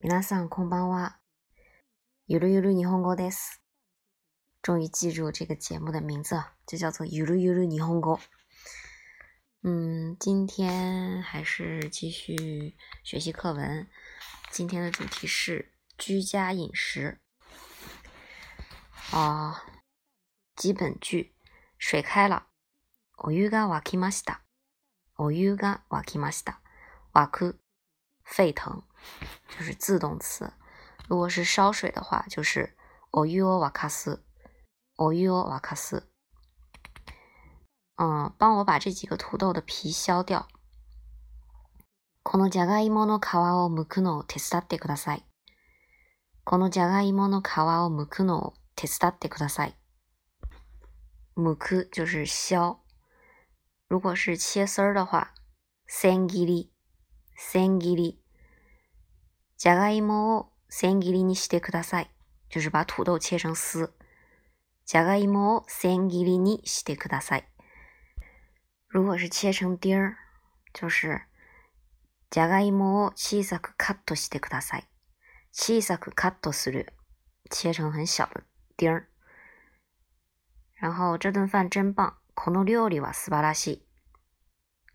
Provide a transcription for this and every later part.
皆さんこんばんは。ゆるゆる日本語です。终于记住这个节目的名字，就叫做ゆるゆる日本語。嗯，今天还是继续学习课文。今天的主题是居家饮食。啊，基本句：水开了。お湯が沸きました。お湯が沸きました。沸く。 沸腾就是自动词，如果是烧水的话，就是お湯を沸かす，お湯を沸かす。嗯，帮我把这几个土豆的皮削掉。このじゃがいもの皮を剥くのを手伝ってください。このじゃがいもの皮を剥くのを手伝ってください。剥く就是削，如果是切丝儿的话，千切り。 千切り。じゃがいもを千切りにしてください。就是把土豆切成丝。じゃがいもを千切りにしてください。如果是切成丁儿，就是じゃがいもを小さくカットしてください。小さくカットする。切成很小的丁儿。然后这顿饭真棒。この料理は素晴らしい。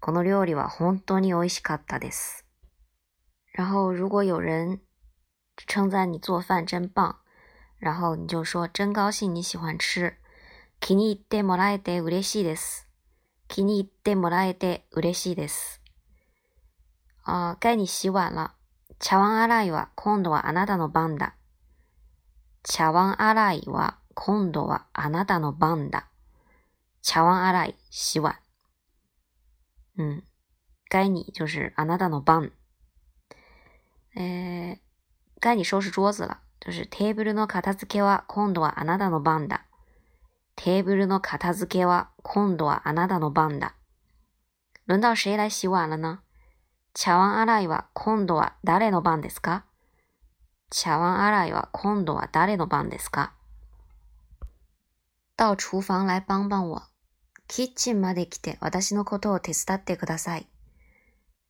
この料理は本当に美味しかったです。然后，如果有人称赞你做饭真棒，然后你就说真高兴你喜欢吃。気に入ってもらえて嬉しいです。気に入ってもらえて嬉しいです。あ、该你洗碗了。茶碗洗いは今度はあなたの番だ。茶碗洗いは今度はあなたの番だ。茶碗洗い、洗碗。嗯，该你就是あなたの番。 えー该你收拾桌子了，就是テーブルの片付けは今度はあなたの番だ。テーブルの片付けは今度はあなたの番だ。轮到谁来洗碗了呢？茶碗洗いは今度は誰の番ですか？茶碗洗いは今度は誰の番ですか？到厨房来帮帮我。キッチンまで来て私のことを手伝ってください。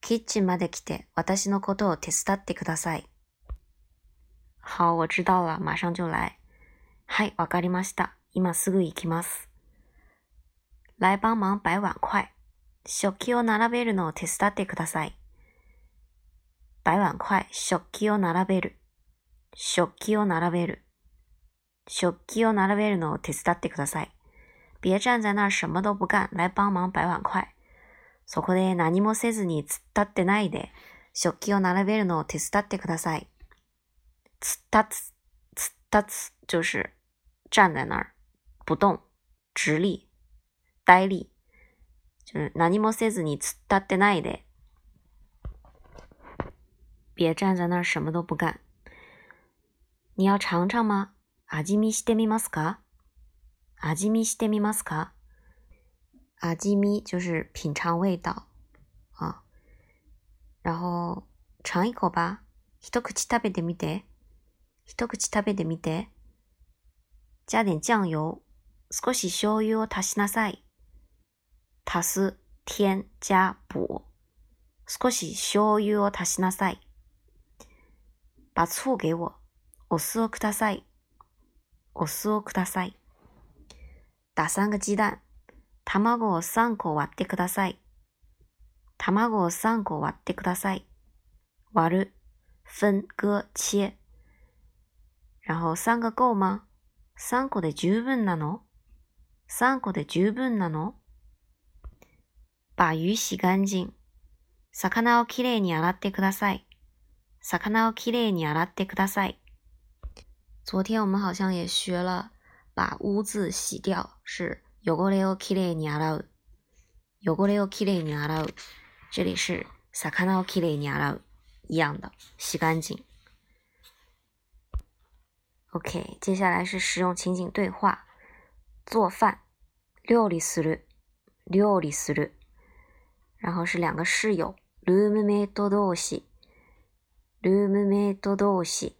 キッチンまで来て私のことを手伝ってください。好、我知道了。马上就来。はい、わかりました。今すぐ行きます。来帮忙摆碗筷。食器を並べるのを手伝ってください。摆碗筷、食器を並べる。食器を並べる。食器を並べるのを手伝ってください。别站在那儿什么都不干，来帮忙摆碗筷。そこで何もせずに突っ立ってないで、食器を並べるのを手伝ってください。突っ立つ、突っ立つ就是站在那儿不动、直立、呆立。就是何もせずに突っ立ってないで。别站在那儿什么都不干。你要尝尝吗？味見してみますか？味見してみますか？味見就是品尝味道啊。然后尝一口吧。一口食べてみて。一口食べてみて。加点酱油。少し醤油を足しなさい。足す、添、加、补。少し醤油を足しなさい。把醋给我。お酢をください。お酢をください。打三个鸡蛋。卵を3個割ってください。卵を3個割ってください。割る。分、割、切。然后三个够吗 ?3 個で十分なの ?3 個で十分なの？把鱼洗干净。魚をきれいに洗ってください。魚をきれいに洗ってください。昨天我们好像也学了把污渍洗掉，是汚れをきれいに洗う。汚れをきれいに洗う。这里是魚をきれいに洗う。一样的，洗干净。OK，接下来是实用情景对话。做饭，料理する，料理する。然后是两个室友，ルームメイト同士，ルームメイト同士。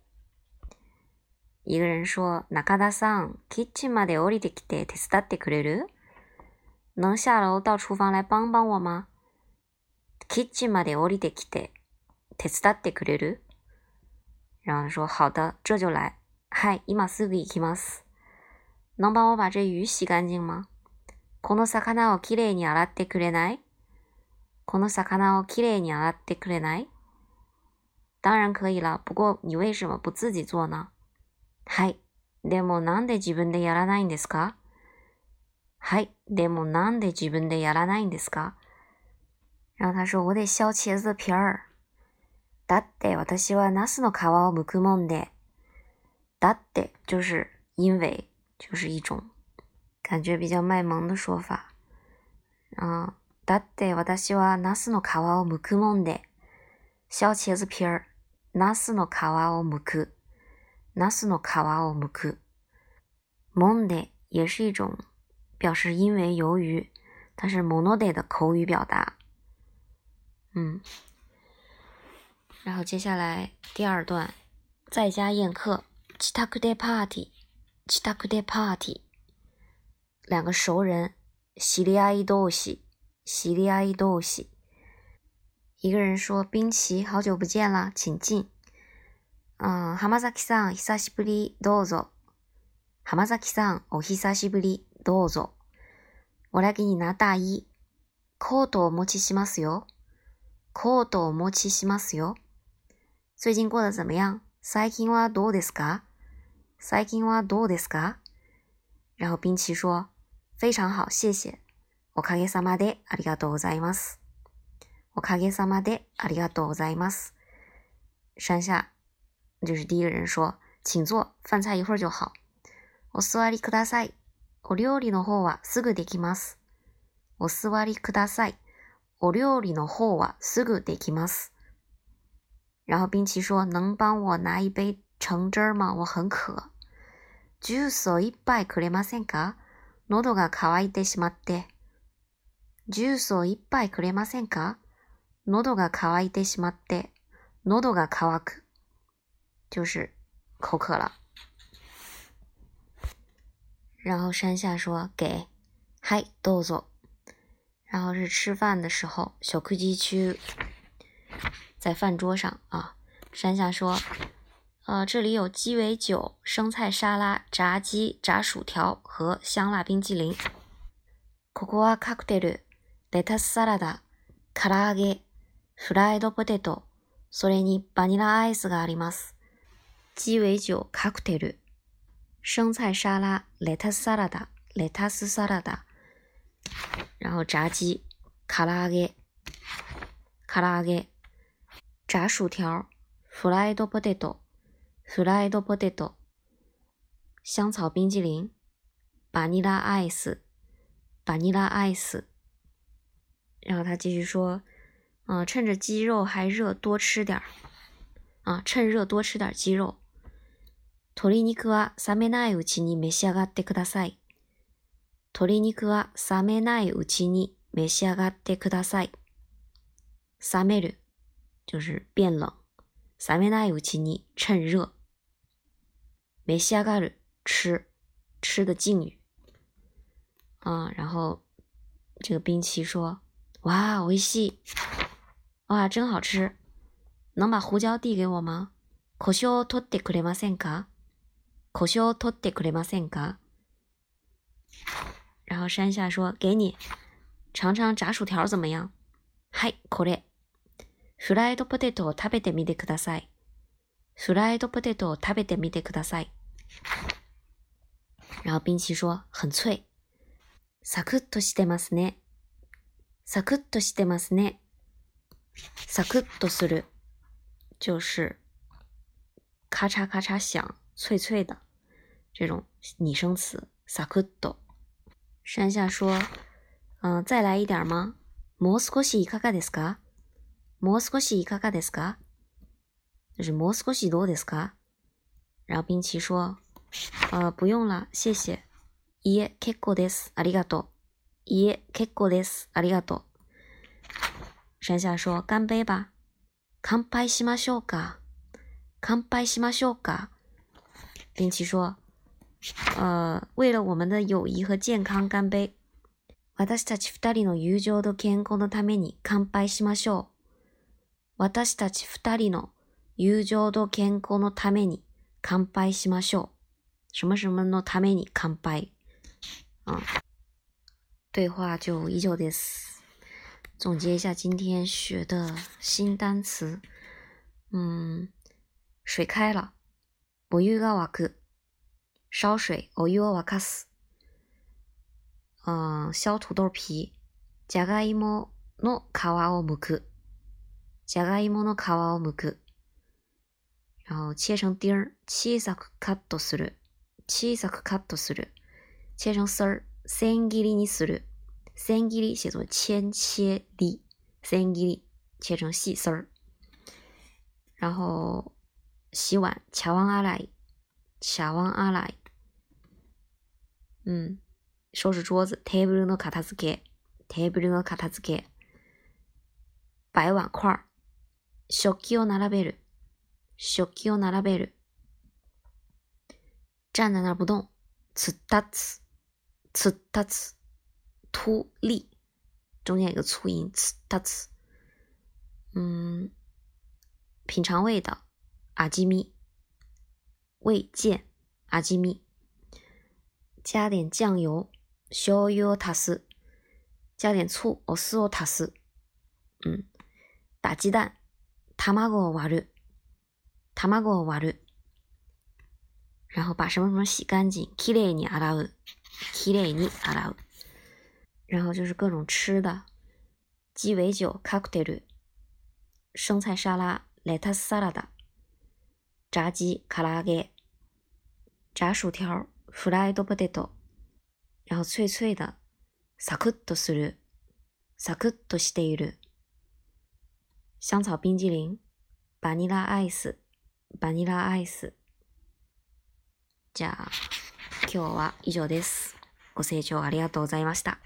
一个人说：“中田さん、キッチンまで降りてきて手伝ってくれる？能下楼到厨房来帮帮我吗？”キッチンまで降りてきて手伝ってくれる？然后说好的，这就来。嗨，今すぐ行きます。能帮我把这鱼洗干净吗？この魚をきれいに洗ってくれない？この魚をきれいに洗ってくれない？当然可以了。不过你为什么不自己做呢？はい。でもなんで自分でやらないんですか？はい。でもなんで自分でやらないんですか？然后他说：“我得削茄子皮儿。”だって私はナスの皮を剥くもんで。だって就是因为，就是一种感觉比较卖萌的说法。だって私はナスの皮を剥くもんで。削茄子皮儿。ナスの皮を剥く。ナスの皮を剥く。もんで也是一种表示因为由于，它是もので的口语表达。嗯，然后接下来第二段，在家宴客，自宅でパーティー，自宅でパーティー，两个熟人，知り合い同士，知り合い同士，一个人说：“冰淇，好久不见了，请进。” ”。嗯，浜崎さん、久しぶり、どうぞ。浜崎さん、お久しぶり、どうぞ。我来给你拿大衣。コートをお持ちしますよ。コートをお持ちしますよ。最近过得怎么样？最近はどうですか？最近はどうですか？然后冰淇说：“非常好，谢谢。”おかげさまでありがとうございます。おかげさまでありがとうございます。山下，就是第一个人说：“请坐，饭菜一会儿就好。”お座りください。お料理の方はすぐできます。お座りください。お料理の方はすぐできます。然后冰淇说：“能帮我拿一杯橙汁吗？我很渴。”ジュースを一杯くれませんか？喉が渇いてしまって。ジュースを一杯くれませんか？喉が渇いてしまって。喉が渇く。就是口渴了。然后山下说：“给，嗨，どうぞ。”然后是吃饭的时候，小柯基区在饭桌上啊。山下说：“呃，这里有鸡尾酒、生菜沙拉、炸鸡、炸薯条和香辣冰激凌。”ここはカクテル、レタスサラダ、唐揚げ、フライドポテト、それにバニラアイスがあります。 鸡尾酒、カクテル、生菜沙拉、レタスサラダ、レタスサラダ。然后炸鸡、卡拉ゲ、卡拉ゲ、炸薯条、フライドポテト、フライドポテト、香草冰激凌、バニラアイス、バニラアイス。然后他继续说：“嗯，趁着鸡肉还热，多吃点儿啊，趁热多吃点鸡肉。鶏肉は冷めないうちに召し上がってください。”鶏肉は冷めないうちに召し上がってください。冷める就是变冷。冷めないうちに趁热。召し上がる吃吃的敬语。啊，嗯然后这个冰淇说：“哇，美味しい！哇，真好吃！能把胡椒递给我吗？胡椒取ってくれませんか？胡椒取ってくれませんか？”然后山下说：“给你尝尝炸薯条怎么样？”はいこれ。フライドポテトを食べてみてください。フライドポテトを食べてみてください。然后冰淇说：“很脆。”サクッとしてますね。サクッとしてますね。サクッとする就是咔嚓咔嚓响、脆脆的这种拟声词。サクッと。山下说：“嗯，再来一点吗？もう少しいかがですか？もう少しいかがですか？就是もう少しどうですか？”然后冰淇说：“呃，不用了，谢谢。いえ、結構です。ありがとう。いえ、結構です。ありがとう。”山下说：“干杯吧。乾杯しましょうか？乾杯しましょうか？”冰淇说。呃，为了我们的友谊和健康干杯。私たち二人の友情と健康のために乾杯しましょう。私たち二人の友情と健康のために乾杯しましょう。什么什么のために乾杯。嗯，对话就依旧です。总结一下今天学的新单词。嗯，水开了，お湯が沸く。烧水、お湯を沸かす。嗯，削土豆皮。じゃがいもの皮を剥く。じゃがいもの皮を剥く。然后切成丁儿，小さくカットする。小さくカットする。切成丝儿，千切りにする。千切り写作千切り，千切り切成细丝儿。然后洗碗，茶碗洗い，茶碗洗い。嗯，收拾桌子，テーブルの片付け，テーブルの片付け。摆碗筷儿，食器を並べる。食器を並べる。站在那儿不动。つったつ、つったつ、突立，中间有个促音。つったつ。嗯，品尝味道。阿基米，味见。阿基米， 加点酱油。醤油を足す。加点醋。お酢を足す。嗯，打鸡蛋。卵を割る。卵を割る。然后把什么什么洗干净，きれいに洗う，きれいに洗う。然后就是各种吃的，鸡尾酒、カクテル、生菜沙拉、レタスサラダ、炸鸡、唐揚げ、炸薯条、 フライドポテト。然后脆脆的，サクッとする、サクッとしている。香草冰激凌、バニラアイス。バニラアイス。じゃあ、今日は以上です。ご清聴ありがとうございました。